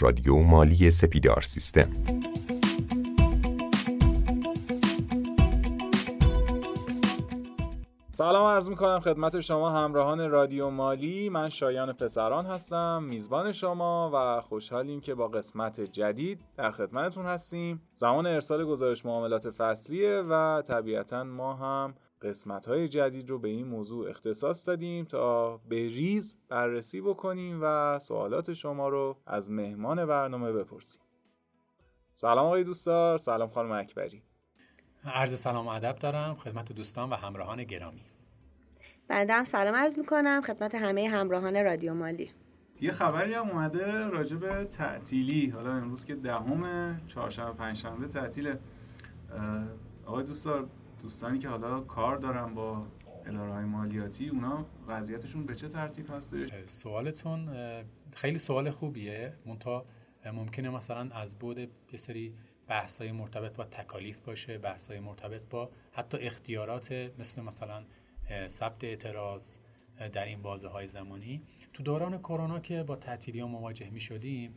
رادیو مالی سپیدار سیستم. سلام عرض می‌کنم خدمت شما همراهان رادیو مالی. من شایان پسران هستم میزبان شما و خوشحالیم که با قسمت جدید در خدمتتون هستیم. زمان ارسال گزارش معاملات فصلیه و طبیعتا ما هم قسمت های جدید رو به این موضوع اختصاص دادیم تا به ریز بررسی بکنیم و سوالات شما رو از مهمان برنامه بپرسیم. سلام آقای دوستار سلام خانم اکبری. عرض سلام و ادب دارم خدمت دوستان و همراهان گرامی. بنده هم سلام عرض می‌کنم خدمت همه همراهان رادیو مالی. یه خبری هم اومده راجع به تعطیلی. حالا امروز که دهم چهارشنبه پنجشنبه تعطیل آقای دوستار دوستانی که حالا کار دارن با اداره های مالیاتی اونا وضعیتشون به چه ترتیب هستش سوالتون خیلی سوال خوبیه. منتها ممکنه مثلا از بود یه سری بحث های مرتبط با تکالیف باشه بحث های مرتبط با حتی اختیارات مثل مثلا ثبت اعتراض در این بازه های زمانی. تو دوران کرونا که با تعطیلی مواجه می شدیم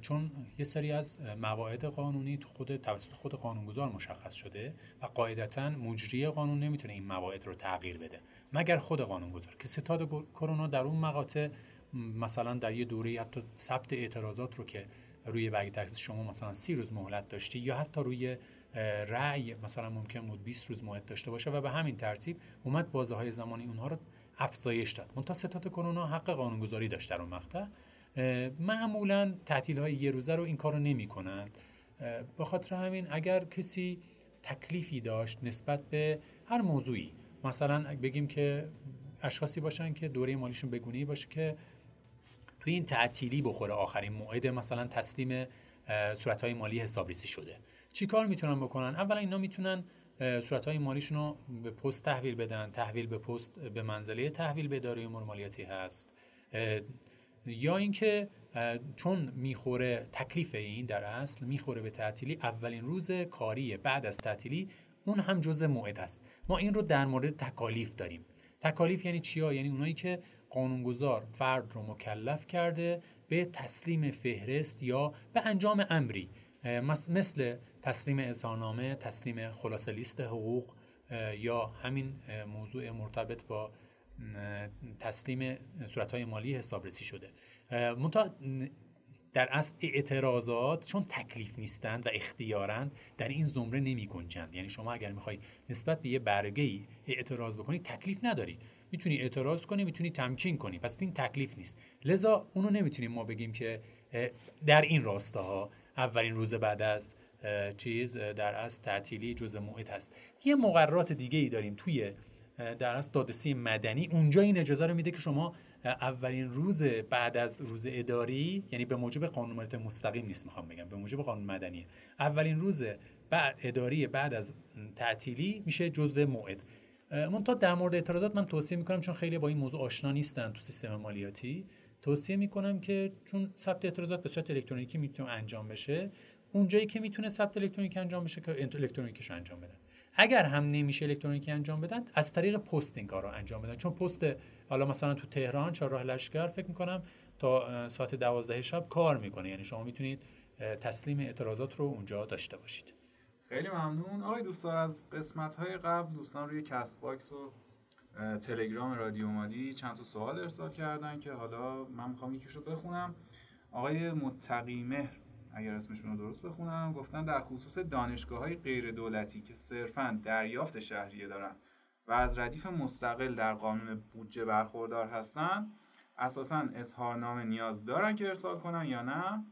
چون یه سری از مواعید قانونی تو خود توسط خود قانونگذار مشخص شده و قاعدتا مجری قانون نمی‌تونه این مواعید رو تغییر بده. مگر خود قانونگذار که ستاد کرونا در اون مقاطع مثلا در یه دوره حتی ثبت اعتراضات رو که روی برگ ترخیص شما مثلا سی روز مهلت داشتی یا حتی روی رأی مثلا ممکن بود 20 روز مهلت داشته باشه و به همین ترتیب اومد بازه های زمانی اونها رو افزایش داد. منتها ستاد کرونا حق قانونگذاری داشت در اون مقطع. معمولا تعطیل های یه روزه رو این کار رو نمی کنند به خاطر همین اگر کسی تکلیفی داشت نسبت به هر موضوعی مثلا بگیم که اشخاصی باشن که دوره مالیشون بگونه باشه که توی این تعطیلی بخوره آخرین موعد مثلا تسلیم صورت های مالی حسابرسی شده. چی کار می‌تونن بکنن؟ اولا اینا می‌تونن صورت های مالیشون رو به پست تحویل بدن تحویل به پست به منزله تحویل به اداره امور مالیاتی هست. یا اینکه چون می‌خوره تکلیف این در اصل می‌خوره به تعطیلی اولین روز کاری بعد از تعطیلی اون هم جزء موعد است. ما این رو در مورد تکالیف داریم. تکالیف یعنی چیا؟ یعنی اونایی که قانونگذار فرد رو مکلف کرده به تسلیم فهرست یا به انجام امری. مثل تسلیم اظهارنامه تسلیم خلاصه لیست حقوق یا همین موضوع مرتبط با تسلیم صورتهای مالی حسابرسی شده. منتها در اصل اعتراضات چون تکلیف نیستند و اختیارند در این زمره نمی گنجند. یعنی شما اگر می‌خوای نسبت به یه برگه ای اعتراض بکنی تکلیف نداری. می‌تونی اعتراض کنی می‌تونی تمکین کنی. پس این تکلیف نیست. لذا اونو نمی‌تونیم ما بگیم که در این راستاها اولین روز بعد از چیز در از تعطیلی جزء موعد هست. یه مقررات دیگه ای داریم توی در از دادرسی مدنی. اونجا این اجازه رو میده که شما اولین روز بعد از روز اداری یعنی به موجب قانون مستقیم نیست می‌خوام بگم به موجب قانون مدنی اولین روز بعد اداری بعد از تعطیلی میشه جزء موعد. منتها در مورد اعتراضات من توصیه می‌کنم چون خیلی با این موضوع آشنا نیستن تو سیستم مالیاتی. توصیه می‌کنم که چون ثبت اعتراضات به صورت الکترونیکی می‌تونه انجام بشه اونجایی که می‌تونه ثبت الکترونیکی انجام بشه که الکترونیکیش انجام بدن اگر هم نمیشه الکترونیکی انجام بدن از طریق پست این کار رو انجام بدن. چون پست حالا مثلا تو تهران چهارراه لشکر فکر می‌کنم تا ساعت دوازده شب کار می‌کنه. یعنی شما می‌تونید تسلیم اعتراضات رو اونجا داشته باشید. خیلی ممنون. آقای دوستان از قسمت های قبل دوستان روی کست‌باکس و تلگرام رادیو مالی چند تا سوال ارسال کردن که حالا من می‌خوام یکیش بخونم. آقای متقی مهر. اگر اسمشون رو درست بخونم گفتن در خصوص دانشگاه های غیر دولتی که صرفا دریافت شهریه دارن و از ردیف مستقل در قانون بودجه برخوردار هستن اساسا اظهارنامه نیاز دارن که ارسال کنن یا نه؟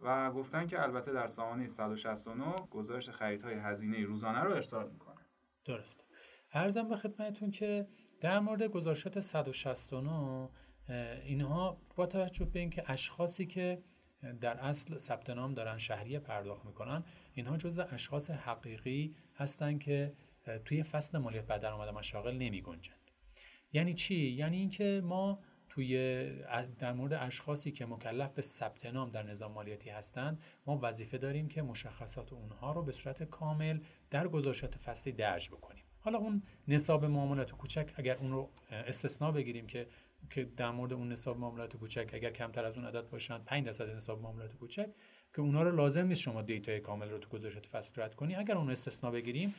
و گفتن که البته در سامانه 169 گزارش خریدهای هزینه روزانه رو ارسال می‌کنه. درست. ارزم به خدمتتون که در مورد گزارشات 169 اینها با توجه به اینکه اشخاصی که در اصل ثبت نام دارن شهریه پرداخت می‌کنن. اینها جزو اشخاص حقیقی هستند که توی فصل مالیات بر درآمد مشاغل نمی گنجند یعنی چی؟ یعنی اینکه ما توی در مورد اشخاصی که مکلف به ثبت نام در نظام مالیاتی هستند ما وظیفه داریم که مشخصات اونها رو به صورت کامل در گزارشات فصلی درج بکنیم. حالا اون نصاب معاملات کوچک اگر اون رو استثنا بگیریم که که در مورد اون نصاب معاملات کوچک اگر کمتر از اون عدد باشن 5 درصد نصاب معاملات کوچک که اونها رو لازم نیست شما دیتای کامل رو تو گزارشات فصل رد کنی. اگر اون استثنا بگیریم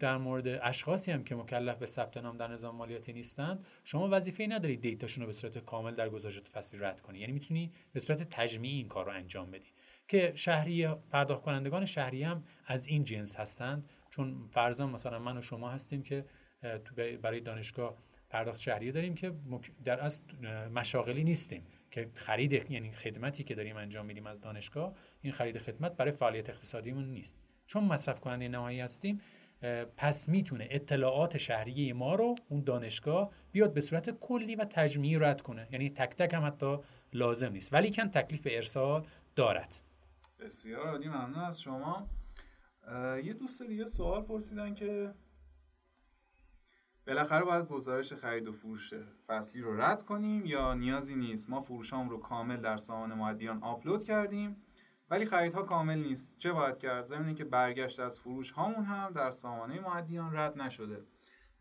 در مورد اشخاصی هم که مکلف به ثبت نام در نظام مالیاتی نیستند شما وظیفه ندارید دیتاشون رو به صورت کامل در گزارشات فصلی رد کنی. یعنی می‌تونی به صورت تجمیعی این کار رو انجام بدی. که شهری پرداخت کنندگان شهری هم از این جنس هستند. چون فرضاً مثلا من و شما هستیم که برای دانشگاه پرداخت شهری داریم که در از مشاغلی نیستیم که خرید یعنی خدمتی که داریم انجام میدیم از دانشگاه این خرید خدمت برای فعالیت اقتصادیمون نیست. چون مصرف کننده نهایی هستیم پس می‌تونه اطلاعات شهریه ما رو اون دانشگاه بیاد به صورت کلی و تجمیعی رد کنه. یعنی تک تک هم حتی لازم نیست. ولی کن تکلیف ارسال دارد. بسیار عالی ممنون از شما. یه دوست دیگه سوال پرسیدن که بالاخره باید گزارش خرید و فروش فصلی رو رد کنیم یا نیازی نیست. ما فروشام رو کامل در سامان معدیان آپلود کردیم ولی خریدها کامل نیست. چه باید کرد؟ زمینی که برگشت از فروش هامون هم در سامانه معدیان رد نشده.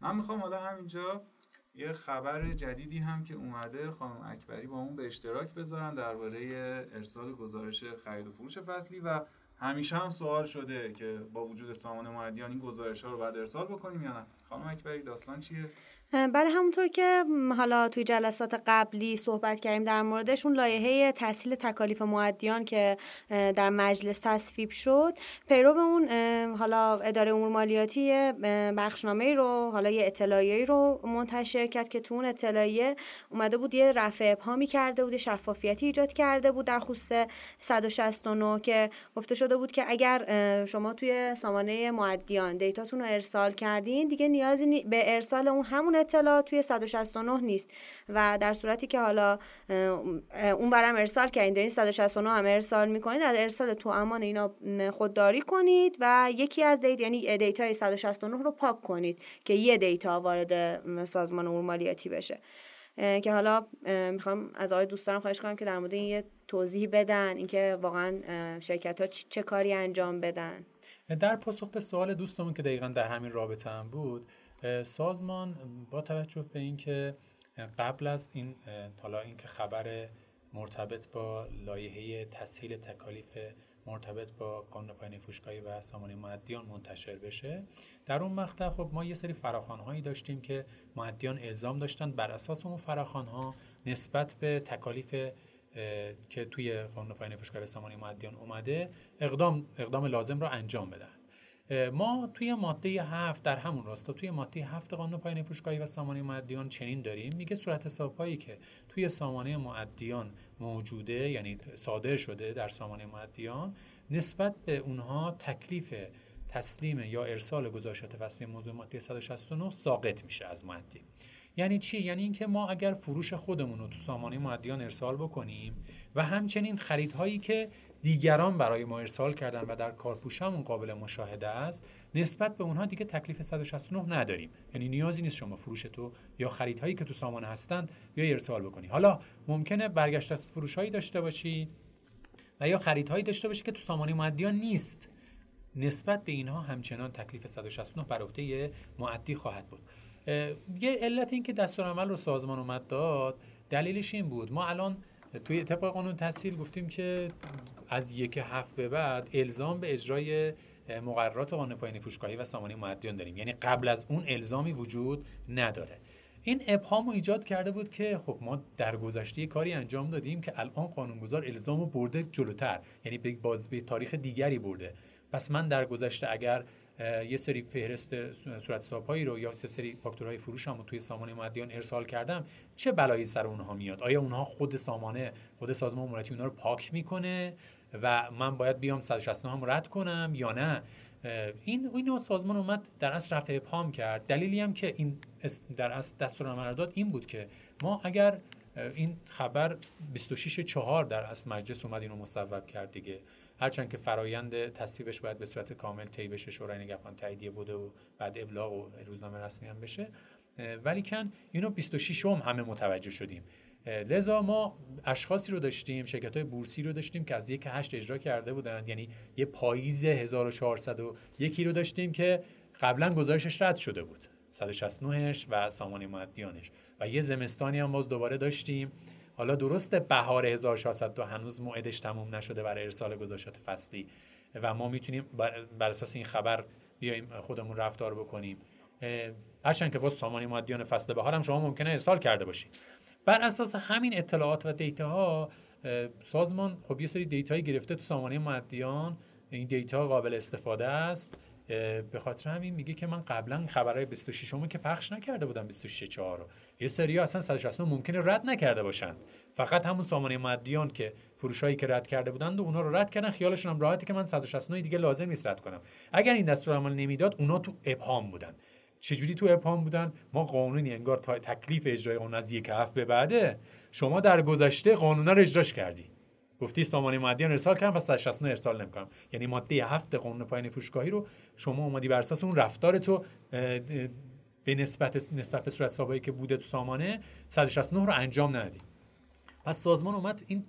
من می‌خوام حالا همینجا یه خبر جدیدی هم که اومده خانم اکبری با اون به اشتراک بذارن درباره ارسال گزارش خرید و فروش فصلی و همیشه هم سوال شده که با وجود سامانه معدیان این گزارش ها رو باید ارسال بکنیم یا نه؟ خانم اکبری داستان چیه؟ بله همونطور که حالا توی جلسات قبلی صحبت کردیم در موردش اون لایحه تسهیل تکالیف معدیان که در مجلس تصویب شد پیرو اون حالا اداره امور مالیاتی بخشنامه رو حالا یه اطلاعیه رو منتشر کرد که تو اون اطلاعیه اومده بود یه رفع ابهامی کرده بود شفافیتی ایجاد کرده بود در خصوص 169 که گفته شده بود که اگر شما توی سامانه معدیان دیتاتون رو ارسال کردین دیگه نیازی به ارسال اون همون اطلاع توی 169 نیست. و در صورتی که حالا اون برم ارسال کردین دارین 169 هم ارسال می‌کنید در ارسال تو امان اینا خودداری کنید و یکی از دیت یعنی دیتای 169 رو پاک کنید که یه دیتا وارد سازمان امور مالیاتی بشه که حالا می‌خوام از آقای دوستانم خواهش کنم که در مورد این یه توضیح بدن اینکه واقعا شرکت ها چه کاری انجام بدن. در پاسخ به سوال دوستمون که دقیقا در همین رابطه هم بود سازمان با توجه به اینکه قبل از این حالا اینکه خبر مرتبط با لایحه تسهیل تکالیف مرتبط با قانون پایین فروشگاهی و سامانه معدیان منتشر بشه در اون مقطع خب ما یه سری هایی داشتیم که معدیان الزام داشتن بر اساس اون ها نسبت به تکالیف که توی قانون پایین فروشگاهی و سامانه معدیان اومده اقدام اقدام لازم را انجام بدن. ما توی ماده هفت در همون راستا توی ماده هفت قانون پایین فروشگاهی و سامانه معدیان چنین داریم. میگه صورت حسابهایی که توی سامانه معدیان موجوده یعنی صادر شده در سامانه معدیان نسبت به اونها تکلیف تسلیم یا ارسال گزارشات فصلی موضوع ماده 169 ساقط میشه از معدی یعنی چی؟ یعنی اینکه ما اگر فروش خودمون رو تو سامانه معدیان ارسال بکنیم و همچنین خریدهایی که دیگران برای ما ارسال کردن و در کارپوشمون قابل مشاهده است نسبت به اونها دیگه تکلیف 169 نداریم. یعنی نیازی نیست شما فروش تو یا خریدهایی که تو سامانه هستند یا ارسال بکنی. حالا ممکنه برگشت از فروشهایی داشته باشی و یا خریدهایی داشته باشی که تو سامانه معدیان نیست. نسبت به اینها همچنان تکلیف 169 بر عهده معدی خواهد بود. یه علت این که دستورالعمل رو سازمان اومد داد دلیلش این بود. ما الان توی طبق قانون تحصیل گفتیم که از یک هفت به بعد الزام به اجرای مقررات قانون پایین فروشگاهی و سامانه معدیان داریم. یعنی قبل از اون الزامی وجود نداره. این ابهام رو ایجاد کرده بود که خب ما در گذشته کاری انجام دادیم که الان قانونگذار الزام رو برده جلوتر. یعنی باز به تاریخ دیگری برده. پس من در گذشته اگر یه سری فهرست صورت حسابهایی رو یا سه سری فاکتورهای فروش رو توی سامانه مادیان ارسال کردم. چه بلایی سر اونها میاد؟ آیا اونها خود سامانه خود سازمان اموراتی اونها رو پاک می‌کنه و من باید بیام 169 هم رد کنم یا نه؟ این این سازمان اومد در اصل رفع ابهام کرد. دلیلی هم که این در اصل دستور داد این بود که ما اگر این خبر 26 4 در اصل مجلس اومد اینو مصوب کرد دیگه. هرچند که فرایند تصویبش باید به صورت کامل طی بشه شورای نگهبان تاییدیه بوده و بعد ابلاغ و روزنامه رسمی هم بشه. ولی کن اینو 26 هم همه متوجه شدیم. لذا ما اشخاصی رو داشتیم شرکت های بورسی رو داشتیم که از یک هشت اجرا کرده بودند. یعنی یه پاییز 1400 یکی رو داشتیم که قبلا گزارشش رد شده بود. 169ش و سامانه معدیانش و یه زمستانی هم باز دوباره داشتیم. حالا درسته بهار 1402 هنوز موعدش تموم نشده برای ارسال گزارشات فصلی. و ما می‌تونیم بر اساس این خبر بیایم خودمون رفتار بکنیم. هرچند که با سامانه مودیان فصل بهار هم شما ممکنه ارسال کرده باشید بر اساس همین اطلاعات و دیتا ها سازمان خب یه سری دیتایی گرفته تو سامانه مودیان. این دیتا قابل استفاده است. به خاطر همین میگه که من قبلا خبرهای 26 که پخش نکرده بودم 26 4 رو. یه سری اصلا 169 ممکنه رد نکرده باشند. فقط همون سامانه مودیان که فروشایی که رد کرده بودند و اونا رو رد کردن خیالشون هم راحتی که من 169 دیگه لازم نیست رد کنم. اگر این دستور عمل نمی‌داد اونا تو ابهام بودن. چجوری تو ابهام بودن؟ ما قانونی انگار تا تکلیف اجرای قانون از یک هفت به بعده. شما در گذشته قانون رو اجراش کردی. گفتی سامانه مادیان ارسال کردم پس 169 ارسال نمی‌کنم. یعنی ماده هفت قانون پایین فروشگاهی رو شما اومدی بر اساس اون رفتار تو به نسبت نسبت به صورت سابقه که بوده تو سامانه 169 رو انجام ندی پس سازمان اومد این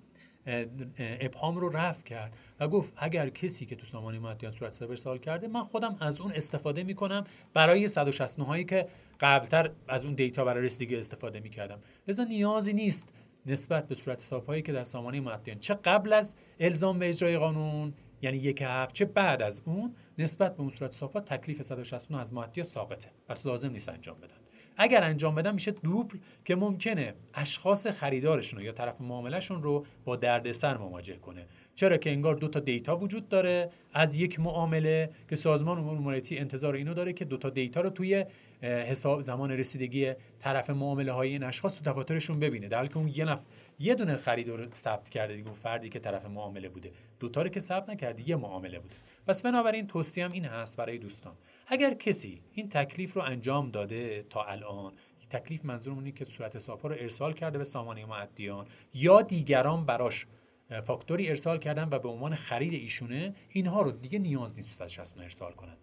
ابهام رو رفع کرد و گفت اگر کسی که تو سامانه مادیان صورت سابقه ارسال کرده من خودم از اون استفاده می‌کنم برای 169 هایی که قبلتر از اون دیتا برای رسیدگی استفاده می‌کردم. لذا نیازی نیست نسبت به صورت حسابهایی که در سامانه مادیان چه قبل از الزام به اجرای قانون یعنی یک هفت چه بعد از اون نسبت به اون صورت حسابها تکلیف 169 از مادیا ساقطه. پس لازم نیست انجام بدن. اگر انجام بدن میشه دوبل که ممکنه اشخاص خریدارشون یا طرف معاملهشون رو با دردسر مواجه کنه. چرا که انگار دو تا دیتا وجود داره از یک معامله که سازمان امور مالیاتی انتظار اینو داره که دو تا دیتا رو توی حساب زمان رسیدگی طرف معامله های این اشخاص تو دفاترشون ببینه. در حالی که اون یه نفر یه دونه خریدار ثبت کرده دیگه اون فردی که طرف معامله بوده. دوتا رو که ثبت نکرده یه معامله بوده. پس بنابراین توصیهم این هست برای دوستان. اگر کسی این تکلیف رو انجام داده تا الان تکلیف منظورم اینه که صورت حساب رو ارسال کرده به سامانه معدیان یا دیگران براش فاکتوری ارسال کردن و به عنوان خرید ایشونه اینها رو دیگه نیاز نیست 169 ارسال کنند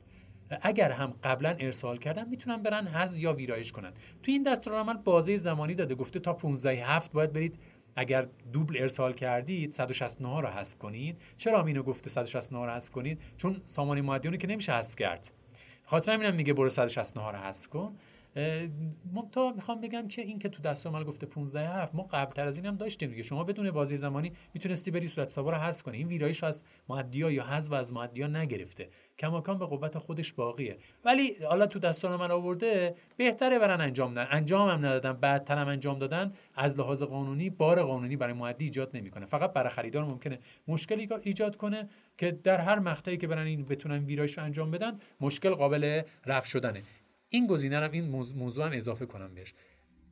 اگر هم قبلا ارسال کردن می‌تونن برن حذف یا ویرایش کنن. تو این دستورالعمل بازه زمانی داده گفته تا 15 هفت باید برید اگر دوبل ارسال کردید 169 رو حذف کنید. چرا اینو گفته 169 رو حذف کنید؟ چون سامانه معدیونی که نمیشه حذف کرد. خاطر همینم میگه برو 169 رو حذف کن. منتها می‌خوام بگم که این که تو دست عمل گفته 15 هفت ما قبل تر از اینم داشتیم دیگه. شما بدون بازی زمانی می‌تونستی بری صورت حساب رو حذف کنی. این ویرایش از معدیا یا حذف از معدیا نگرفته. کماکان به قوت خودش باقیه. ولی حالا تو دستان من آورده بهتره برن انجام ندن انجام هم ندادن بعدتر هم انجام دادن. از لحاظ قانونی بار قانونی برای معدی ایجاد نمی‌کنه. فقط برای خریدار ممکنه مشکلی ایجاد کنه که در هر مقطعی که برن این بتونن ویرایش رو انجام بدن مشکل قابل رفع شدنه. این گزینه هم این موضوع هم اضافه کنم بهش.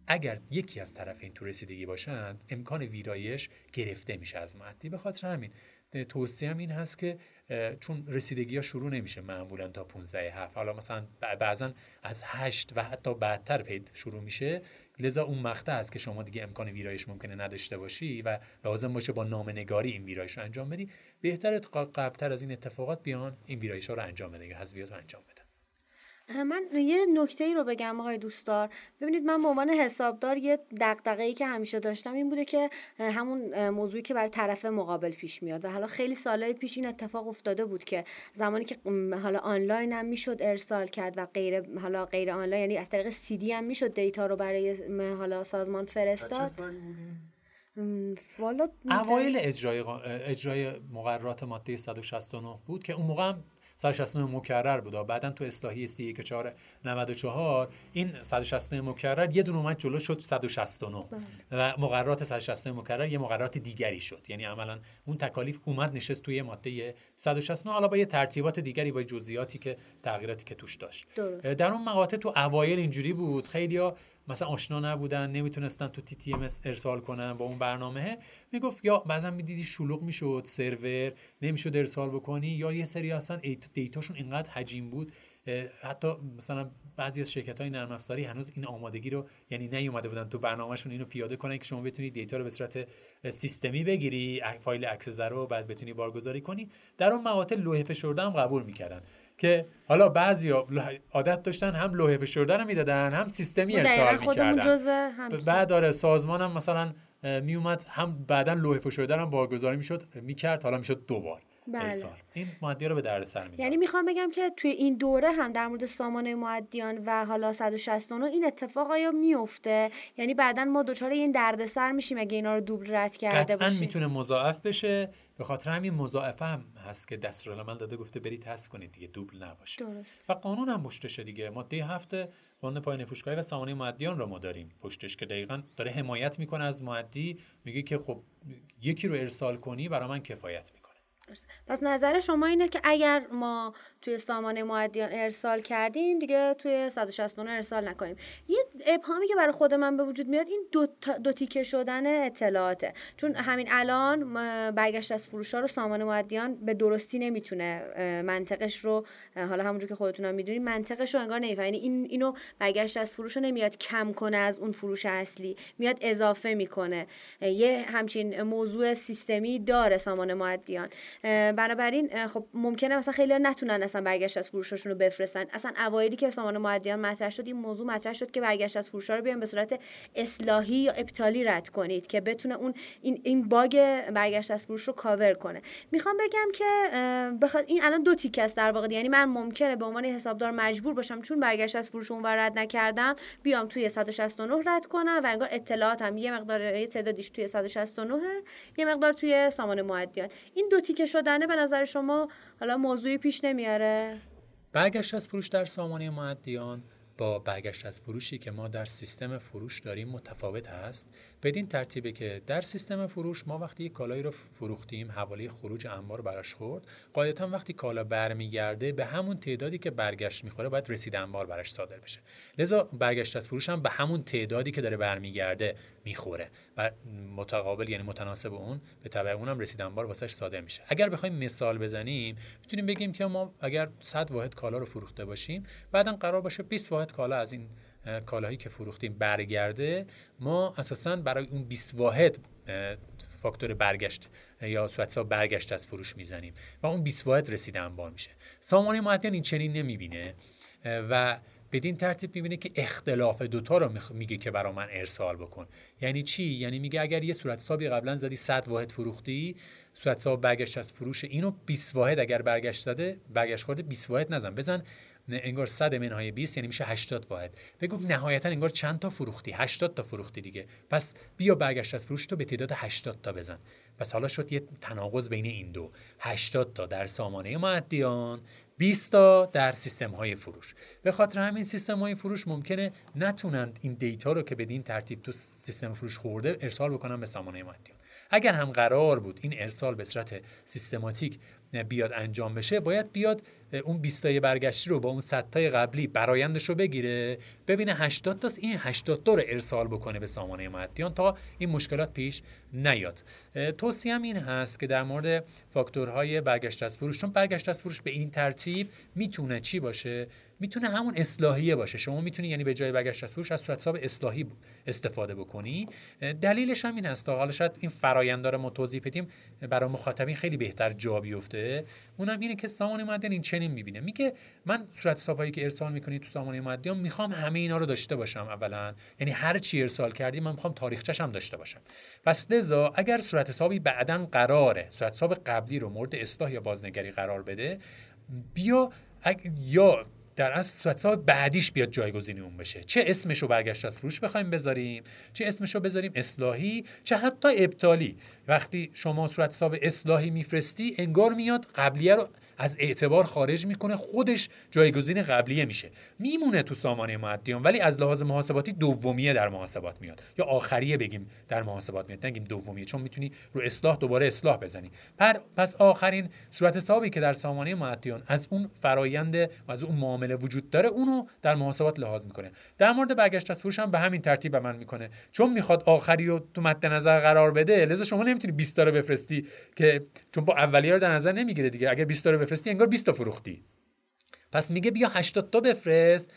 اگر یکی از طرفین تو رسیدگی باشند امکان ویرایش گرفته میشه از معدی به خاطر همین توصیه هم این هست که چون رسیدگی ها شروع نمیشه معمولا تا 15 هفت. حالا مثلا بعضا از 8 و حتی بعدتر پید شروع میشه. لذا اون مقطع است که شما دیگه امکان ویرایش ممکنه نداشته باشی و لازم باشه با نامنگاری این ویرایش رو انجام بدی. بهتره قبلتر از این اتفاقات بیان این ویرایش ها رو انجام بده یا حذفیات رو انجام بده من یه نکته ای رو بگم آقای دوستدار. ببینید من به عنوان حسابدار یه دغدغه ای که همیشه داشتم این بوده که همون موضوعی که برای طرف مقابل پیش میاد. و حالا خیلی سالهای پیش این اتفاق افتاده بود که زمانی که حالا آنلاین هم می‌شد ارسال کرد و غیر حالا غیر آنلاین یعنی از طریق سی دی هم می‌شد دیتا رو برای حالا سازمان فرستاد. والا اوایل اجرای اجرای مقررات ماده 169 بود که اون موقع 169 مکرر بود. بعدا تو اصلاحی 94 این 169 مکرر یه دونه اومد جلو شد 169 بله. و مقررات 169 مکرر یه مقررات دیگری شد. یعنی عملا اون تکالیف اومد نشست توی ماده 169 حالا با یه ترتیبات دیگری با جزئیاتی که تغییراتی که توش داشت. درست. در اون مقاطع تو اوایل اینجوری بود. خیلیا مثلا آشنا نبودن نمی‌تونستن تو TTMS ارسال کنن با اون برنامه. می‌گفت یا بعضا می‌دیدی شلوغ می‌شد سرور نمی‌شد ارسال بکنی یا یه سری اصلا دیتاشون اینقدر حجیم بود. حتی مثلا بعضی از شرکت های نرم افزاری هنوز این آمادگی رو یعنی نیومده بودن تو برنامهشون اینو پیاده کنن که شما بتونی دیتا رو به صورت سیستمی بگیری فایل Access رو بعد بتونی بارگذاری کنی. در اون مقاطع لوح فشرده هم قبول می‌کردن. که حالا بعضی عادت داشتن هم لوحه فشرده رو می‌دادن هم سیستمی ارسال می‌کردن. بعد داره سازمان هم مثلا میومد هم بعدا لوحه فشرده هم بارگذاری می‌شد می‌کرد حالا می‌شد دو بار بله. ارسال. این معدی رو به دردسر میاره یعنی می‌خوام بگم که توی این دوره هم در مورد سامانه معدیان و حالا 169 این اتفاق آیا میفته یعنی بعدا ما دچار این دردسر میشیم اگه اینا رو دوبل رد کرده باشیم. می‌تونه مضاعف بشه. به خاطر همین مضاعفه هم هست که دستورالعمل داده گفته برید حذف کنید دیگه دوبل نباشه. درست. و قانون هم پشتشه دیگه. ماده هفته قانون پای نفوشگاهی و سامانه معدیان رو ما داریم. پشتش که دقیقا داره حمایت می‌کنه از معدی میگه که خب یکی رو ارسال کنی برای من کفایت پس نظر شما اینه که اگر ما توی سامانه معدیان ارسال کردیم دیگه توی 169 ارسال نکنیم. یه ابهامی که برای خود من به وجود میاد این دو, دو تیکه شدن اطلاعاته. چون همین الان برگشت از فروش ها رو سامانه معدیان به درستی نمی‌تونه منطقش رو حالا همونجور که خودتون می‌دونید منطقش رو انگار نمی‌فهمه. یعنی این اینو برگشت از فروش رو نمیاد کم کنه از اون فروش اصلی. میاد اضافه می‌کنه. یه همچین موضوع سیستمی داره سامانه معدیان. بنابراین خب ممکنه مثلا خیلی نتونن اصلا برگشت از فروششون رو بفرستن. اصلا اوایلی که سامان معدیان مطرح شد این موضوع مطرح شد که برگشت از فروش رو بیان به صورت اصلاحی یا ابطالی رد کنید که بتونه اون این این باگ برگشت از فروش رو کاور کنه. می‌خوام بگم که بخواد این الان دو تیکه است در واقع یعنی من ممکنه به عنوان حسابدار مجبور باشم چون برگشت از فروش اون رد نکردم بیام توی 169 رد کنم و انگار اطلاعاتم یه مقدار یه تعدادیش توی 169 یه مقدار توی سامان معدیان این دو تیکه شدنه به نظر شما حالا موضوعی پیش نمیاره؟ برگشت از فروش در سامانه معدیان با برگشت از فروشی که ما در سیستم فروش داریم متفاوت هست. بدین ترتیبه که در سیستم فروش ما وقتی یک کالایی رو فروختیم حوالی خروج انبار براش خورد قاعدتا وقتی کالا برمیگرده به همون تعدادی که برگشت می‌خوره باید رسید انبار براش صادر بشه. لذا برگشت از فروش هم به همون تعدادی که داره برمیگرده می‌خوره و متقابل یعنی متناسب اون به تبع اونم رسید انبار واسش صادر میشه. اگر بخوایم مثال بزنیم می‌تونیم بگیم که ما اگر 100 واحد کالا رو فروخته باشیم بعدا قرار باشه 20 واحد کالا از این کالاهایی که فروختیم برگرده ما اساسا برای اون 20 واحد فاکتور برگشت یا صورت حساب برگشت از فروش می‌زنیم و اون 20 واحد رسیده انبار میشه. سامانه معدن این چنین نمی‌بینه و بدین ترتیب می‌بینه که اختلاف دوتا رو میگه که برا من ارسال بکن. یعنی چی؟ یعنی میگه اگر یه صورت حسابی قبلا زدی 100 واحد فروختی صورت حساب برگشت از فروش اینو 20 واحد اگر برگشت زده برگشت خورده 20 واحد نزن. بزن انگار 100 منهای 20 یعنی میشه 80 واحد. بگو نهایتا انگار چند تا فروختی؟ 80 تا فروختی دیگه. پس بیا برگشت از فروش تو به تعداد 80 تا بزن. پس حالا شد یه تناقض بین این دو. 80 تا در سامانه معدیان 20 تا در سیستم های فروش. به خاطر همین سیستم های فروش ممکنه نتونند این دیتا رو که بدین ترتیب تو سیستم فروش خورده ارسال بکنن به سامانه معدیان. اگر هم قرار بود این ارسال به صورت سیستماتیک بیاد انجام بشه باید بیاد اون 20 تای برگشتی رو با اون 100 تای قبلی برایندش رو بگیره ببینه 80 تا این 80 تا رو ارسال بکنه به سامانه معدیان تا این مشکلات پیش نیاد. توصیه این هست که در مورد فاکتورهای برگشت از فروش چون برگشت از فروش به این ترتیب می‌تونه چی باشه؟ می‌تونه همون اصلاحیه باشه. شما می‌تونی یعنی به جای برگشت از فروش از صورت حساب اصلاحی استفاده بکنی. دلیلش هم این هست حالا شاید این فرآیند رو ما توضیح بدیم برای مخاطبین خیلی بهتر جا بیفته. اونم اینه که سامانه معدن این چنین می‌بینه. میگه من صورت حسابایی که ارسال می‌کنی تو سامانه معدن می‌خوام همه اینا رو داشته باشم اولا. یعنی هر چی ارسال کردی من می‌خوام تاریخچش هم داشته باشم. پس لذا اگر صورت حسابی بعدا قراره صورت حساب قبلی رو مورد اصلاح یا بازنگری قرار بده بیا یا در اصل صورت بعدیش بیاد جایگزینی اون بشه. چه اسمش رو برگشت از فروش بخوایم بذاریم چه اسمش رو بذاریم؟ اصلاحی چه حتی ابطالی. وقتی شما صورت حساب اصلاحی میفرستی انگار میاد قبلیه رو از اعتبار خارج می‌کنه خودش جایگزین قبلیه میشه. میمونه تو سامانه معدیان ولی از لحاظ محاسباتی دومیه در محاسبات میاد. یا آخریه بگیم در محاسبات میاد نگیم دومیه چون می‌تونی رو اصلاح دوباره اصلاح بزنی. پس آخرین صورت حسابی که در سامانه معدیان از اون فرایند و از اون معامله وجود داره اونو در محاسبات لحاظ می‌کنه. در مورد برگشت از فروش هم به همین ترتیب به من می‌کنه. چون می‌خواد آخری رو تو مد نظر قرار بده لذا شما نمی‌تونی 20 تا بفرستی که چون با اولیه رو در نظر نمی‌گیره دیگه. اگر 20 تا بفرستی انگار 20 تا فروختی. پس میگه بیا 80 تا بفرست.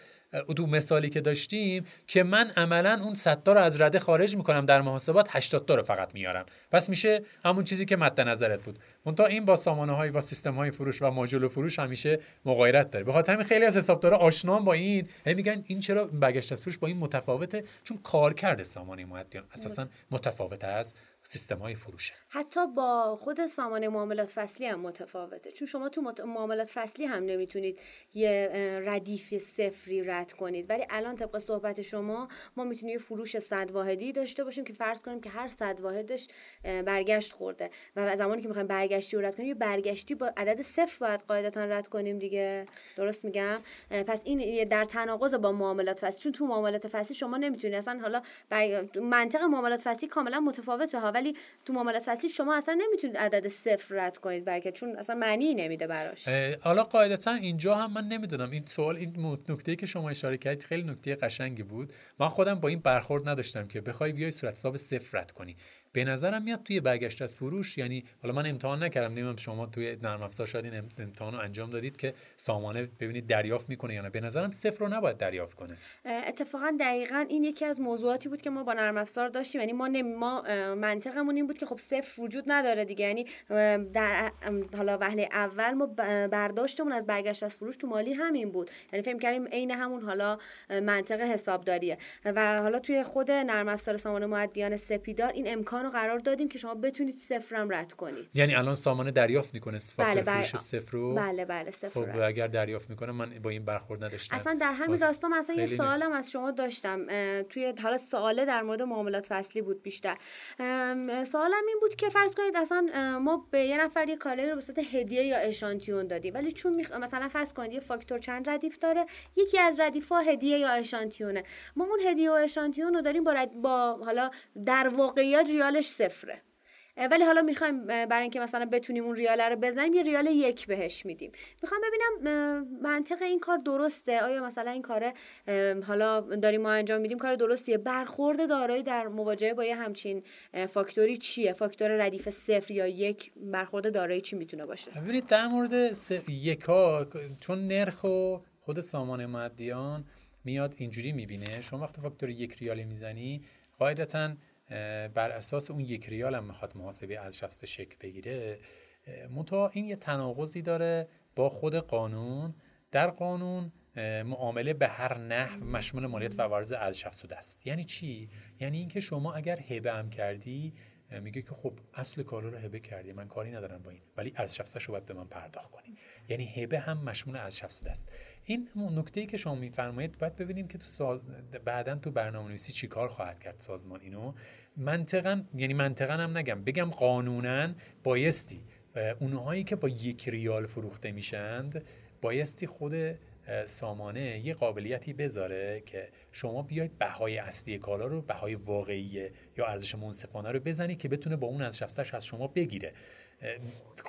تو مثالی که داشتیم که من عملا اون 100 تا رو از رده خارج می‌کنم در محاسبات 80 تا رو فقط میارم. پس میشه همون چیزی که مد نظرت بود. منتها این با سامانه های با سیستم های فروش و ماژول فروش همیشه مغایرت داره. بخاطر همین خیلی از حسابدارا آشنا با این هی میگن این چرا برگشت از فروش؟ با این متفاوته چون کار کرده سامانه معدیان اساسا متفاوت است. سیستم های فروشه. حتی با خود سامانه معاملات فصلی هم متفاوته. چون شما تو معاملات فصلی هم نمی‌تونید یه ردیف صفری رد کنید. ولی الان طبق صحبت شما ما می‌تونیم یه فروش صد واحدی داشته باشیم که فرض کنیم که هر صد واحدش برگشت خورده. و زمانی که می‌خوایم برگشتی رو رد کنیم یه برگشتی با عدد صفر باید قاعدتا رد کنیم دیگه. درست میگم؟ پس این در تناقض با معاملات فصلی. چون تو معاملات فصلی شما نمی‌تونید اصلا حالا منطق معاملات فصلی کاملا متفاوته. ولی تو معاملات فصلی شما اصلا نمی‌تونید عدد صفر رد کنید برکه چون اصلا معنی نمیده براش. حالا قاعدتا اینجا هم من نمی‌دونم. این سوال این نکته که شما اشاره کردید خیلی نکته قشنگی بود. من خودم با این برخورد نداشتم که بخوای بیای صورت حساب صفر رد کنی. به نظرم میاد توی برگشت از فروش یعنی حالا من امتحان نکردم نمی‌دونم شما توی نرم افزار شاید این امتحان رو انجام دادید که سامانه ببینید دریافت می‌کنه یا نه. به نظرم صفر رو نباید دریافت کنه. اتفاقا دقیقا این یکی از موضوعاتی بود که ما با نرم افزار داشتیم. یعنی ما ما منطقمون این بود که خب صفر وجود نداره دیگه. یعنی در حالا وهله اول ما برداشتمون از برگشت از فروش تو مالی همین بود. یعنی فکر کردیم عین همون حالا منطق حسابداریه. و حالا توی خود نرم افزار سامانه معدیان سپیدار این امکان رو قرار دادیم که شما بتونید صفرم رد کنید. یعنی الان سامانه دریافت می‌کنه بله بله. فروش صفر رو؟ بله بله صفر خب اگر دریافت می‌کنه من با این برخورد نداشتم. اصلا در همین داستان مثلا یه سوالم از شما داشتم توی حالا سواله در مورد معاملات فصلی بود بیشتر. سوالم این بود که فرض کنید اصلا ما به یه نفر یه کالایی رو به صورت هدیه یا اشانتیون دادیم ولی چون میخ... مثلا فرض کنید یه فاکتور چند ردیف داره یکی از ردیفا هدیه یا اشانتیونه. ما اون هدیه و اشانتیون رو داریم با, رد... با حالا در واقعیت ریال ریالش صفره. ولی حالا می‌خوایم برای اینکه مثلا بتونیم اون ریاله رو بزنیم یه ریال یک بهش میدیم. می‌خوام ببینم منطق این کار درسته؟ آیا مثلا این کار حالا داریم ما انجام میدیم کار درستیه؟ برخورد دارایی در مواجهه با یه همچین فاکتوری چیه؟ فاکتور ردیف صفر یا یک برخورد دارایی چی می‌تونه باشه؟ ببینید در مورد یکا چون نرخ و خود سامان مادیان میاد اینجوری می‌بینه. شما وقتی فاکتور یک ریالی می‌زنی قاعدتا بر اساس اون یک ریال هم می‌خواد محاسبه از شخص شکل بگیره منتها این یه تناقضی داره با خود قانون. در قانون معامله به هر نحو مشمول مالیات و عوارض از شخص است یعنی چی؟ یعنی اینکه شما اگر هبه هم کردی میگه که خب اصل کالا رو هبه کردی من کاری ندارم با این. ولی از شفصش رو باید به من پرداخت کنی. یعنی هبه هم مشمول از شفص است این نکته ای که شما میفرمایید باید ببینیم که تو سال بعدا تو برنامه‌نویسی چیکار خواهد کرد سازمان اینو. منطقا یعنی منطقا هم نگم بگم قانونا بایستی اونهایی که با یک ریال فروخته میشند بایستی خود سامانه یه قابلیتی بذاره که شما بیاید بهای اصلی کالا رو بهای واقعی یا ارزش منصفانه رو بزنید که بتونه با اون از از شما بگیره.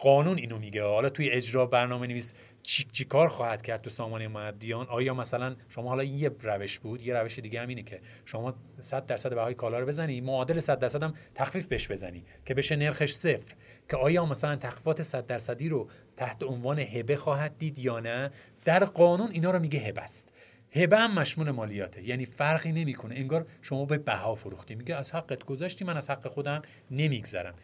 قانون اینو میگه. حالا توی اجرا برنامه نویس چی, چی کار خواهد کرد تو سامانه معدیان آیا مثلا شما حالا یه روش بود یه روش دیگه هم اینه که شما 100 درصد بهای کالا رو بزنی معادل 100 درصد هم تخفیف بهش بزنی که بشه نرخش صفر. که آیا مثلا تخفیفات 100 درصدی رو تحت عنوان هبه خواهد دید یا نه؟ در قانون اینا رو میگه هبه است. هبه هم مشمول مالیاته. یعنی فرقی نمی‌کنه. انگار شما به بها فروختی. میگه از حقت گذاشتی من از حق خودم نمیگذرم.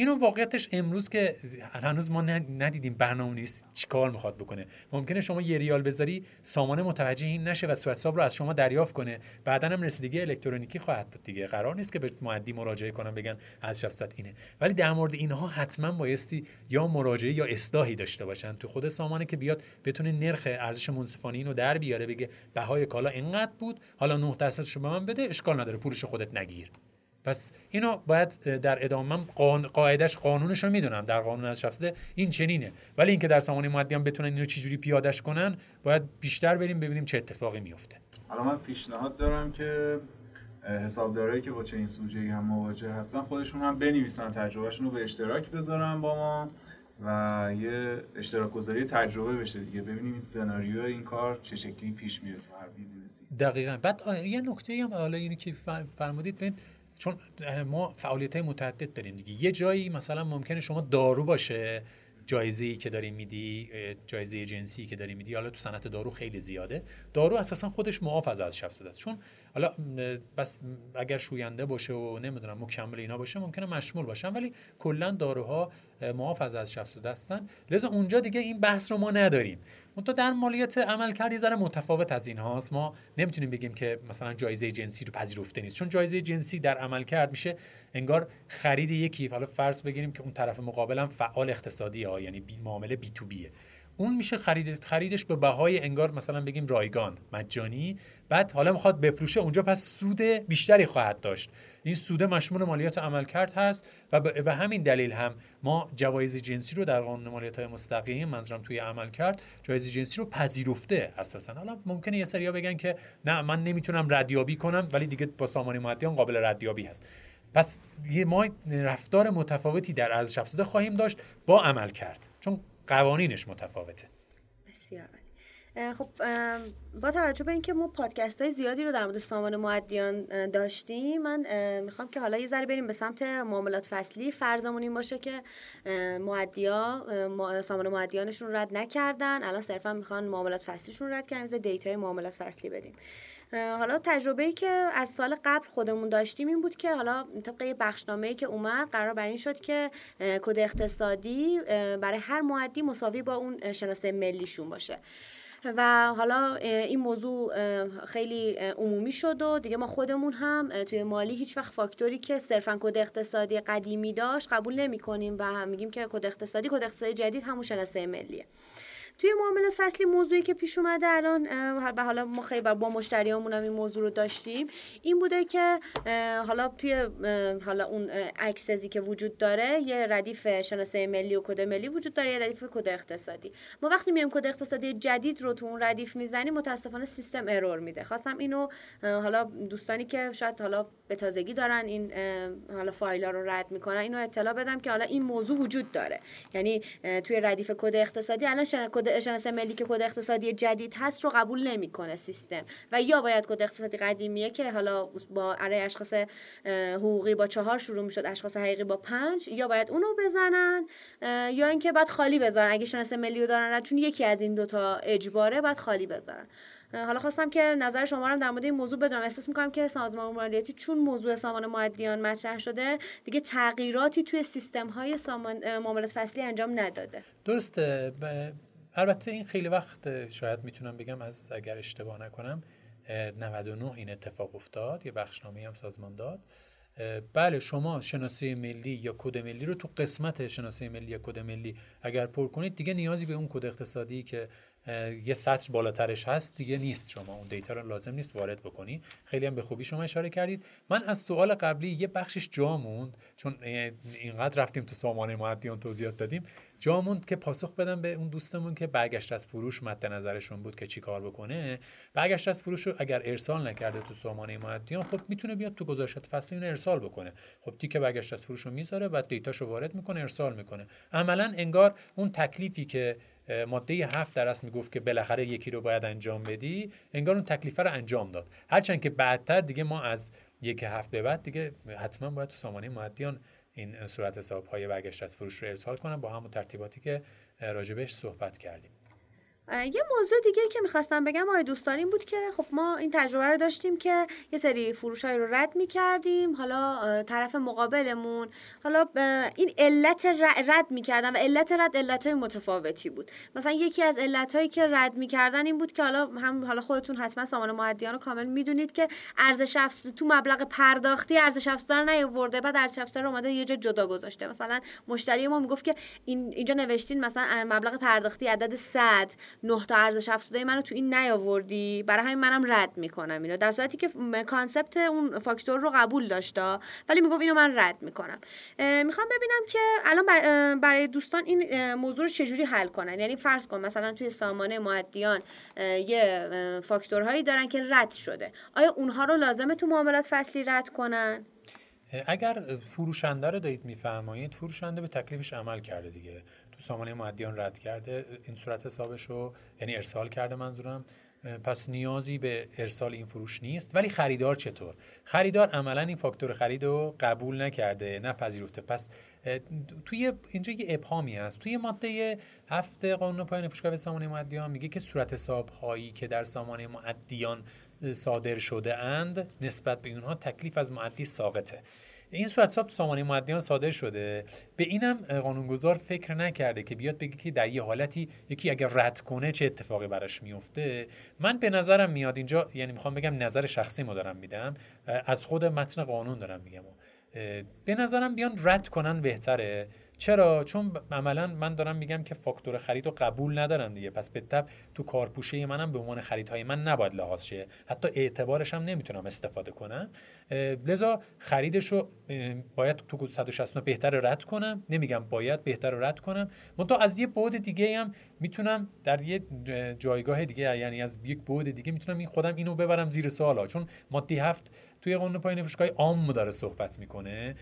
اینو واقعیتش امروز که هنوز ما ندیدیم برنامه نیست چیکار می‌خواد بکنه. ممکنه شما یه ریال بذاری سامانه متوجه این نشه و صورت رو از شما دریافت کنه. بعدا هم رسیدگی الکترونیکی خواهد بود دیگه. قرار نیست که به معدی مراجعه کنن بگن از شفصت اینه. ولی در مورد اینها حتما بایستی یا مراجعه یا اصلاحی داشته باشن. تو خود سامانه که بیاد بتونه نرخ ارزش منصفانه اینو در بیاره بگه بهای کالا اینقدر بود حالا 9 درصدش به من بده اشکال نداره پولش خودت نگیر. پس اینو باید در ادامه قان... قاعدش قانونش رو می‌دونم در قانون از شفصده این چنینه. ولی اینکه در سامانه مادی بتونن اینو چجوری پیادش کنن باید بیشتر بریم ببینیم چه اتفاقی میفته حالا من پیشنهاد دارم که حسابدارایی که با چه این سوژه هم مواجه هستن خودشون هم بنویسن تجربهشون رو به اشتراک بذارن با ما و یه اشتراک گذاری تجربه بشه دیگه. ببینیم این سناریو این کار چه شکلی پیش میاد تو هر بیزینسی. دقیقاً. بعد یه نکته هم حالا اینی که فرمودید ببین چون ما فعالیت های متعدد داریم دیگه. یه جایی مثلا ممکنه شما دارو باشه جایزه ای که داری میدی جایزه جنسی که داری میدی. حالا تو صنعت دارو خیلی زیاده. دارو اساسا خودش معاف از شفت است چون حالا بس اگر شوینده باشه و نمی‌دونم مکمل اینا باشه ممکنه مشمول باشن. ولی کلا داروها معاف از شفت هستن لذا اونجا دیگه این بحث رو ما نداریم. منتها در مالیات عمل کردی ذره متفاوت از این هاست ما نمی‌تونیم بگیم که مثلا جایزه جنسی رو پذیرفته نیست. چون جایزه جنسی در عمل کرد میشه انگار خرید یکی. حالا فرض بگیریم که اون طرف مقابلم فعال اقتصادی ها یعنی بی معامله بی تو بیه اون میشه خرید خریدش به بهای انگار مثلا بگیم رایگان مجانی. بعد حالا می‌خواد بفروشه اونجا پس سود بیشتری خواهد داشت. این سود مشمول مالیات عملکرد هست و به همین دلیل هم ما جوایز جنسی رو در قانون مالیات های مستقیم منظورم توی عمل کرد جوایز جنسی رو پذیرفته اساسا. حالا ممکنه یه سریا بگن که نه من نمی‌تونم ردیابی کنم ولی دیگه با سامانه مادیان قابل ردیابی هست. پس ما رفتار متفاوتی در از شفزده خواهیم داشت با عمل کرد چون قوانینش متفاوته. بسیار خب با توجه به اینکه ما پادکست های زیادی رو در مورد سامان معدیان داشتیم من می‌خوام که حالا یه ذره بریم به سمت معاملات فصلی. فرضمون این باشه که مودیا سامانه مودیانشون رد نکردن. الان صرفا می‌خوان معاملات فصلیشون رد کردن دیتای معاملات فصلی بدیم. حالا تجربه ای که از سال قبل خودمون داشتیم این بود که حالا طبق یه بخشنامه ای که اومد قرار بر این شد که کد اقتصادی برای هر مودی مساوی با اون شناسه ملیشون باشه. و حالا این موضوع خیلی عمومی شد و دیگه ما خودمون هم توی مالی هیچ وقت فاکتوری که صرفا کد اقتصادی قدیمی داشت قبول نمی کنیم و میگیم که کد اقتصادی کد اقتصادی جدید همون شناسه ملیه. توی معاملات فصلی موضوعی که پیش اومده الان و حالا ما خیلی با مشتریامون هم این موضوع رو داشتیم این بوده که حالا توی حالا اون Access ی که وجود داره یه ردیف شناسه ملی و کد ملی وجود داره یه ردیف کد اقتصادی. ما وقتی میایم کد اقتصادی جدید رو تو اون ردیف می‌زنیم متاسفانه سیستم error میده. خواستم اینو حالا دوستانی که شاید حالا به تازگی دارن این حالا فایل رو رد می‌کنن اینو اطلاع بدم که حالا این موضوع وجود داره. یعنی توی ردیف کد اقتصادی الان کد شناسه ملی که کد اقتصادی جدید هست رو قبول نمی‌کنه سیستم. و یا باید کد اقتصادی قدیمیه که حالا با برای اشخاص حقوقی با چهار شروع می‌شد اشخاص حقیقی با پنج یا باید اونو بزنن یا اینکه بعد خالی بذارن. اگه شناسه ملی رو دارن چون یکی از این دوتا اجباره باید خالی بذارن. حالا خواستم که نظر شما رو در مورد این موضوع بدونم. احساس می‌کنم که سازمان مالیاتی چون موضوع سامانه مودیان مطرح شده دیگه تغییراتی توی سیستم های سامانه معاملات فصلی انجام نداده. درسته. البته این خیلی وقت شاید می‌تونم بگم از اگر اشتباه نکنم 99 این اتفاق افتاد یه بخشنامه هم سازمان داد. بله شما شناسه ملی یا کد ملی رو تو قسمت شناسه ملی یا کد ملی اگر پر کنید دیگه نیازی به اون کد اقتصادی که یه سطر بالاترش هست دیگه نیست شما. اون دیتا رو لازم نیست وارد بکنی. خیلی هم به خوبی شما اشاره کردید. من از سوال قبلی یه بخشش جا موند چون اینقدر رفتیم تو سامانه معدیان توضیحات دادیم. جا موند که پاسخ بدم به اون دوستمون که برگشت از فروش مد نظرشون بود که چی کار بکنه. برگشت از فروش رو اگر ارسال نکرده تو سامانه معدیان خب می‌تونه بیاد تو گذاشت فصلی اینو ارسال بکنه. خب تیک برگشت از فروش رو می‌ذاره بعد دیتاشو وارد می‌کنه ارسال می‌کنه. عملا انگار اون تکلیفی که ماده هفت درست می‌گفت که بالاخره یکی رو باید انجام بدی انگار اون تکلیفه رو انجام داد. هرچند که بعدتر دیگه ما از یک هفت به بعد دیگه حتما باید تو سامانه معدیان این صورت حساب های برگشت از فروش رو ارسال کنم با همون ترتیباتی که راجبش صحبت کردیم. یه موضوع دیگه که می‌خواستم بگم آقای دوستان این بود که خب ما این تجربه رو داشتیم که یه سری فروش رو رد می‌کردیم. حالا طرف مقابلمون حالا این علت رد می‌کردن و علت رد علت های متفاوتی بود. مثلا یکی از علت هایی که رد می‌کردن این بود که حالا هم حالا خودتون حتما سامان معدیان رو کامل می‌دونید که ارزش افزوده تو مبلغ پرداختی ارزش افزوده رو نیاورده بعد ارزش افزوده رو اومده یه جا جدا گذاشته. مثلا مشتری ما می‌گفت که این اینجا نوشتین مثلا مبلغ پرداختی عدد 100 نه تا ارزش افزوده منو تو این نیاوردی؟ برای همین منم رد می‌کنم اینو. در صورتی که کانسپت اون فاکتور رو قبول داشته ولی می‌گفت اینو من رد می‌کنم. می‌خوام ببینم که الان برای دوستان این موضوع رو چجوری حل کنن؟ یعنی فرض کن مثلا توی سامانه معدیان یه فاکتورهایی دارن که رد شده. آیا اونها رو لازمه تو معاملات فصلی رد کنن؟ اگر فروشنده رو دارید میفرمایید فروشنده به تکلیفش عمل کرده دیگه. تو سامانه معدیان رد کرده این صورت حسابش رو یعنی ارسال کرده منظورم. پس نیازی به ارسال این فروش نیست. ولی خریدار چطور؟ خریدار عملا این فاکتور خرید رو قبول نکرده نپذیرفته. پس توی اینجا یه ابهامی هست. توی ماده هفته قانون پایان فروشگاه سامانه معدیان میگه که صورت حساب هایی که در سامانه معدیان صادر شده اند نسبت به اونها تکلیف از معدی ساقطه. این صورت حساب سامانه معدیان صادر شده. به اینم قانونگذار فکر نکرده که بیاد بگه که در یه حالتی یکی اگر رد کنه چه اتفاقی براش میفته. من به نظرم میاد اینجا یعنی می‌خوام بگم نظر شخصی ما دارم میدم. از خود متن قانون دارم میگم. به نظرم بیان رد کنن بهتره. چرا؟ چون عملا من دارم میگم که فاکتور خرید رو قبول ندارم دیگه. پس به تب تو کارپوشه منم به عنوان خریدهای من نباید لحاظ شه. حتی اعتبارش هم نمی‌تونم استفاده کنم. لذا خریدش رو باید تو 169 بهتر رد کنم. نمیگم باید بهتر رد کنم. منتها از یه بعد دیگه هم می‌تونم در یه جایگاه دیگه یعنی از یک بعد دیگه می‌تونم این خودم اینو ببرم زیر سوال چون مادی هفت توی قانون پایین فروشگاه عام داره صحبت می‌کنه.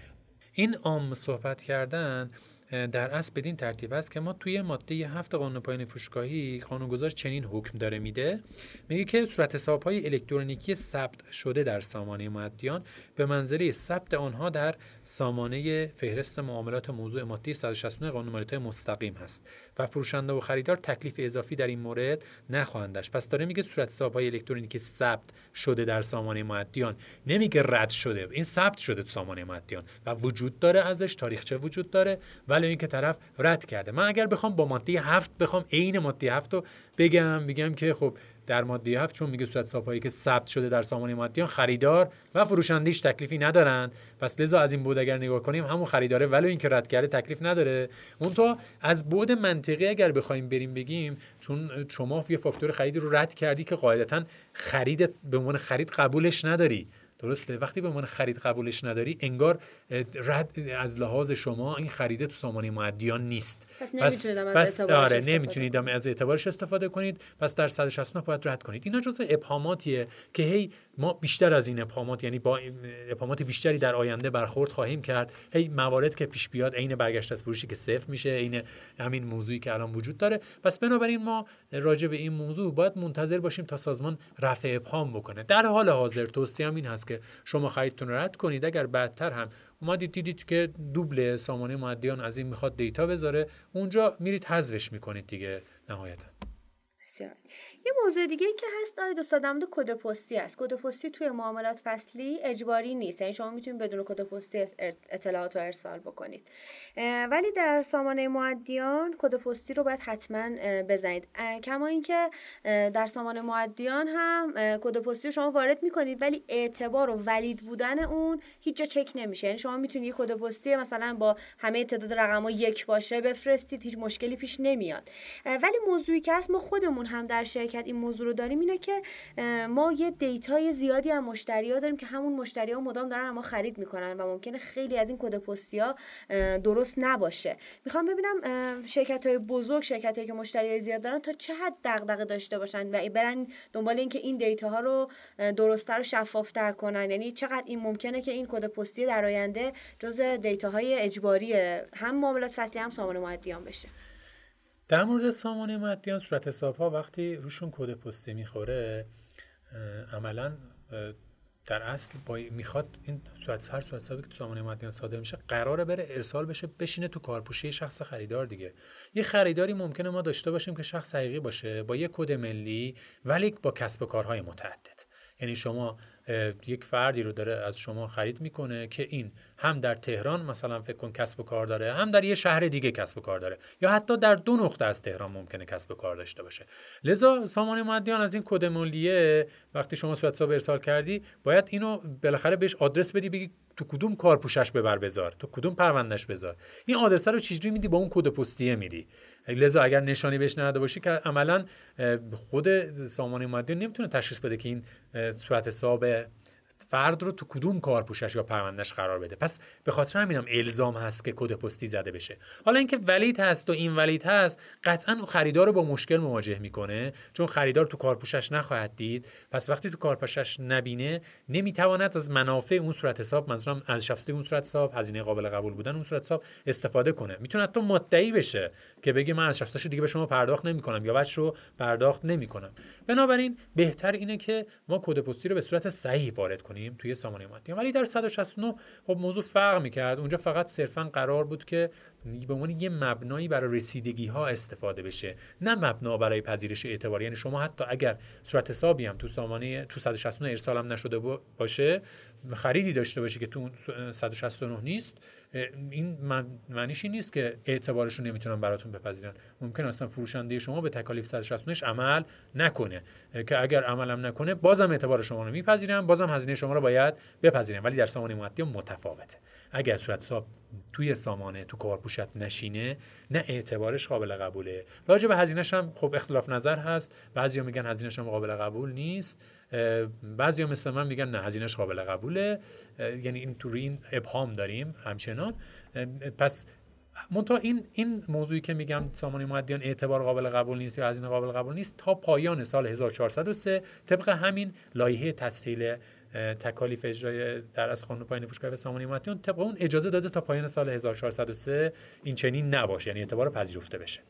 این عام صحبت کردن در اصل بدین ترتیب است که ما توی ماده هفت قانون پایین فروشگاهی قانونگذار چنین حکم داره میده. میگه که صورت حساب های الکترونیکی ثبت شده در سامانه معدیان به منزله ثبت آنها در سامانه فهرست معاملات موضوع ماده 169 قانون مالیات مستقیم هست و فروشنده و خریدار تکلیف اضافی در این مورد نخواهند داشت پس داره میگه صورت حساب های الکترونیکی ثبت شده در سامانه معدیان نمیگه رد شده. این ثبت شده تو سامانه معدیان و وجود داره ازش تاریخچه وجود داره ولی اینکه طرف رد کرده. من اگر بخوام با ماده هفت بخوام عین ماده هفت رو بگم میگم که خب در ماده هفت چون میگه صورت که ثبت شده در سامانه مادیان خریدار و فروشندهش تکلیفی ندارن. پس لذا از این بود اگر نگاه کنیم همون خریداره ولی اینکه رد کرده تکلیف نداره. اون تو از بود منطقی اگر بخوایم بریم بگیم چون شما یه فاکتور خرید رو رد کردی که قاعدتا خرید به عنوان خرید قبولش نداری. درسته؟ وقتی به عنوان خرید قبولش نداری انگار رد از لحاظ شما این خریده تو سامانه معدیان نیست. پس, پس, آره نمی‌تونید از اعتبارش استفاده کنید. پس در 169 باید رد کنید. اینا جزء ابهاماتیه که هی ما بیشتر از این ابهامات یعنی با ابهامات بیشتری در آینده برخورد خواهیم کرد. هی موارد که پیش بیاد عین برگشت از فروشی که صفر میشه عین همین موضوعی که الان وجود داره. پس بنابراین ما راجع به این موضوع باید منتظر باشیم تا سازمان رفع ابهام بکنه. در حال حاضر توصیه این هست که شما خریدتون رد کنید. اگر بعدتر هم اومدید دیدید که دوبل سامانه مودیان از این می‌خواد دیتا بذاره اونجا میرید حذفش می‌کنید دیگه نهایتا. بسیار. یه موضوع دیگه که هست آقای دوستانم کد پستی است. کد پستی توی معاملات فصلی اجباری نیست. یعنی شما می‌تونید بدون کد پستی اطلاعات رو ارسال بکنید. ولی در سامانه مودیان کد پستی رو باید حتما بزنید. کما اینکه در سامانه مودیان هم کد پستی رو شما وارد می‌کنید ولی اعتبار و valid بودن اون هیچ جا چک نمیشه. یعنی شما می‌تونید کد پستی مثلا با همه تعداد رقم یک باشه بفرستید هیچ مشکلی پیش نمیاد. ولی موضوعی که هست ما خودمون هم در شرکت این موضوع رو داریم اینه که ما یه دیتای زیادی از مشتری ها داریم که همون مشتری ها مدام دارن ما خرید می‌کنن و ممکنه خیلی از این کد پستی ها درست نباشه. می‌خوام ببینم شرکت های بزرگ شرکت هایی که مشتری زیاد دارن تا چه حد دغدغه داشته باشن و برن دنبال اینکه این دیتا ها رو درستتر و شفافتر کنن. یعنی چقدر این ممکنه که این کد پستی در آینده جزء دیتا های اجباری هم معاملات فصلی هم سامانه مودیان بشه. در مورد سامانه مودیان صورت حساب ها وقتی روشون کد پستی می‌خوره عملا در اصل با می‌خواد این صورت هر صورت حسابی که تو سامانه مدیان صادر میشه قراره بره ارسال بشه بشینه تو کارپوشی شخص خریدار دیگه. یه خریداری ممکنه ما داشته باشیم که شخص حقیقی باشه با یه کد ملی ولی با کسب و کارهای متعدد. یعنی شما یک فردی رو داره از شما خرید می‌کنه که این هم در تهران مثلا فکر کن کسب و کار داره هم در یه شهر دیگه کسب و کار داره یا حتی در دو نقطه از تهران ممکنه کسب و کار داشته باشه. لذا سامانه مودیان از این کد ملیه وقتی شما صورت حساب ارسال کردی باید اینو بالاخره بهش آدرس بدی بگی تو کدوم کارپوشش ببر بذار؟ تو کدوم پروندهش بذار؟ این آدرس رو چجوری میدی؟ با اون کد پستیه میدی. لذا اگر نشانی بهش نداده باشی که عملا خود سامانه مودیان نمی‌تونه تشخیص بده که این صورت حساب فرد رو تو کدوم کارپوشش یا پروندهش قرار بده؟ پس به خاطر همینم الزام هست که کد پستی زده بشه. حالا اینکه ولید هست و این ولید هست قطعا خریدار رو با مشکل مواجه می‌کنه چون خریدار تو کارپوشش نخواهد دید. پس وقتی تو کارپوشش نبینه نمی‌تواند از منافع اون صورت حساب منظورم از شفته اون صورت حساب هزینه قابل قبول بودن اون صورت حساب استفاده کنه. می‌تونه حتی مدعی بشه که بگه من از شفتش دیگه به شما پرداخت نمی‌کنم یا بچه رو پرداخت نمی‌کنم. بنابراین بهتر اینه که ما کد پستی رو به صورت صحیح وارد کنیم توی سامانه مادیان ولی در 169 خب موضوع فرق می‌کرد. اونجا فقط صرفا قرار بود که به عنوان یه مبنایی برای رسیدگی ها استفاده بشه. نه مبنا برای پذیرش اعتباری. یعنی شما حتی اگر صورت حسابی هم تو سامانه تو 169 ارسال هم نشده باشه خریدی داشته باشی که تو 169 نیست این معنیش این نیست که اعتبارش رو نمی‌تونن براتون بپذیرن. ممکن اصلا فروشنده شما به تکالیف 169 عمل نکنه. که اگر عملم نکنه بازم اعتبار شما رو میپذیرن بازم هزینه شما رو باید بپذیرن ولی در سامانه مادی متفاوته. اگر صورت حساب توی سامانه تو کارپوشت نشینه نه اعتبارش قابل قبوله. راجع به هزینهش هم خب اختلاف نظر هست. بعضیا میگن هزینهش هم قابل قبول نیست. بعضیا مثل من میگن نه هزینهش قابل قبوله. یعنی این تو این ابهام داریم همچنان. پس منتها این این موضوعی که میگم سامانه معدیان اعتبار قابل قبول نیست یا هزینه قابل قبول نیست تا پایان سال 1403 طبق همین لایحه تسهیل تکالیف اجرای در از قانون پایین فروشگاه سامانه معدیان طبق اون اجازه داده تا پایان سال 1403 این چنین نباشه یعنی اعتبار پذیرفته بشه.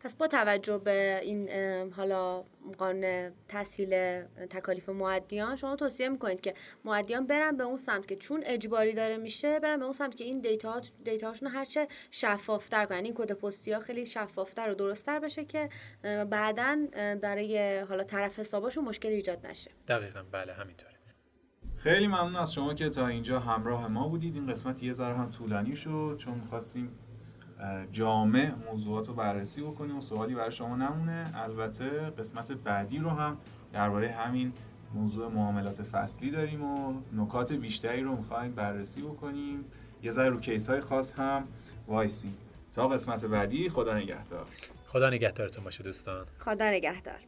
پس با توجه به این حالا قانون تسهیل تکالیف معدیان شما توصیه می‌کنید که معدیان برن به اون سمت که چون اجباری داره میشه برن به اون سمت که این دیتا دیتاهاشون هرچه شفافتر کنن. این کد پستی ها خیلی شفافتر و درستتر بشه که بعدا برای حالا طرف حساباشون مشکل ایجاد نشه. دقیقا بله همینطوره. خیلی ممنون از شما که تا اینجا همراه ما بودید. این قسمت یه ذره هم طولانی شد چون می‌خواستیم جامع موضوعات رو بررسی بکنیم و سوالی برای شما نمونه. البته قسمت بعدی رو هم درباره همین موضوع معاملات فصلی داریم و نکات بیشتری رو می‌خوایم بررسی بکنیم. یه ذره رو کیس های خاص هم وایسیم. تا قسمت بعدی خدا نگهدار. خدا نگهدارتون باشه دوستان. خدا نگهدار.